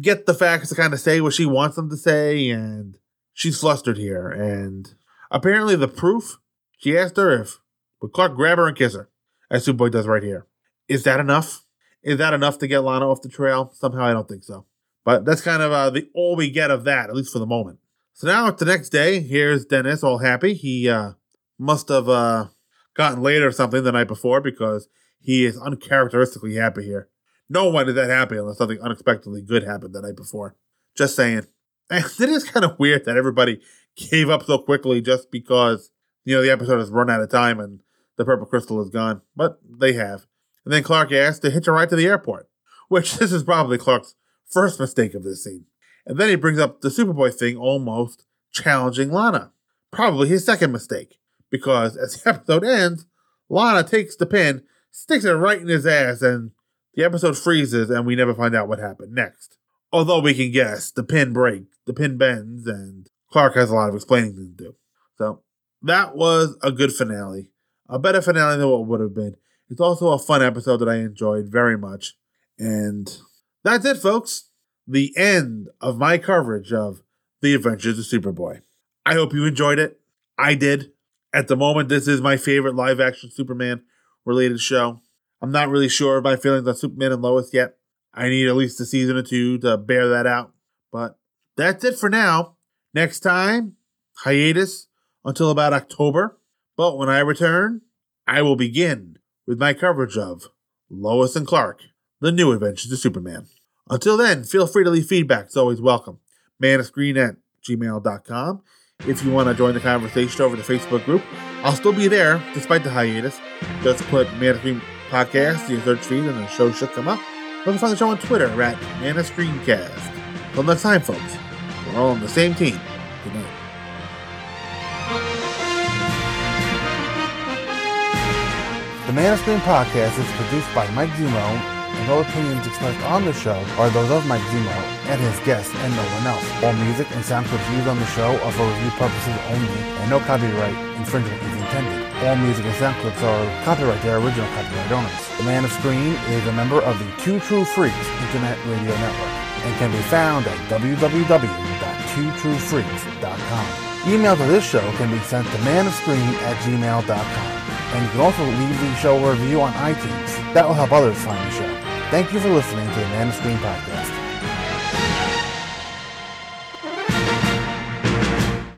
get the facts to kind of say what she wants them to say, and she's flustered here. And apparently, the proof she asked her if would Clark grab her and kiss her, as Superboy does right here. Is that enough? Is that enough to get Lana off the trail? Somehow, I don't think so. But that's kind of uh, the all we get of that, at least for the moment. So now it's the next day. Here's Dennis, all happy. He uh, must have uh, gotten laid or something the night before because he is uncharacteristically happy here. No one is that happy unless something unexpectedly good happened the night before. Just saying. *laughs* And it is kind of weird that everybody gave up so quickly just because, you know, the episode has run out of time and the purple crystal is gone. But they have. And then Clark asks to hitch a ride to the airport, *laughs* which this is probably Clark's first mistake of this scene. And then he brings up the Superboy thing almost challenging Lana. Probably his second mistake. Because as the *laughs* episode ends, Lana takes the pin, sticks it right in his ass, and the episode freezes and we never find out what happened next. Although we can guess, the pin breaks, the pin bends, and Clark has a lot of explaining to do. So that was a good finale. A better finale than what would have been. It's also a fun episode that I enjoyed very much. And that's it, folks. The end of my coverage of The Adventures of Superboy. I hope you enjoyed it. I did. At the moment, this is my favorite live action Superman related show. I'm not really sure of my feelings on Superman and Lois yet. I need at least a season or two to bear that out. But that's it for now. Next time, hiatus until about October. But when I return, I will begin with my coverage of Lois and Clark, The New Adventures of Superman. Until then, feel free to leave feedback. It's always welcome. manofscreen at gmail.com. If you want to join the conversation over the Facebook group, I'll still be there despite the hiatus. Just put Man of Screen Podcast in your search feed and the show should come up. You can find the show on Twitter at Manofscreencast. Until next time, folks, we're all on the same team. Good night. The Man of Screen podcast is produced by Mike Zumo, all opinions expressed on the show are those of Mike Zumo and his guests and no one else. All music and sound clips used on the show are for review purposes only, and no copyright infringement is intended. All music and sound clips are copyright their original copyright owners. The Man of Screen is a member of the Two True Freaks Internet Radio Network and can be found at www.twotruefreaks.com. Email to this show can be sent to manofscreen at gmail.com. And you can also leave the show a review on iTunes. That will help others find the show. Thank you for listening to the Man of Screen podcast.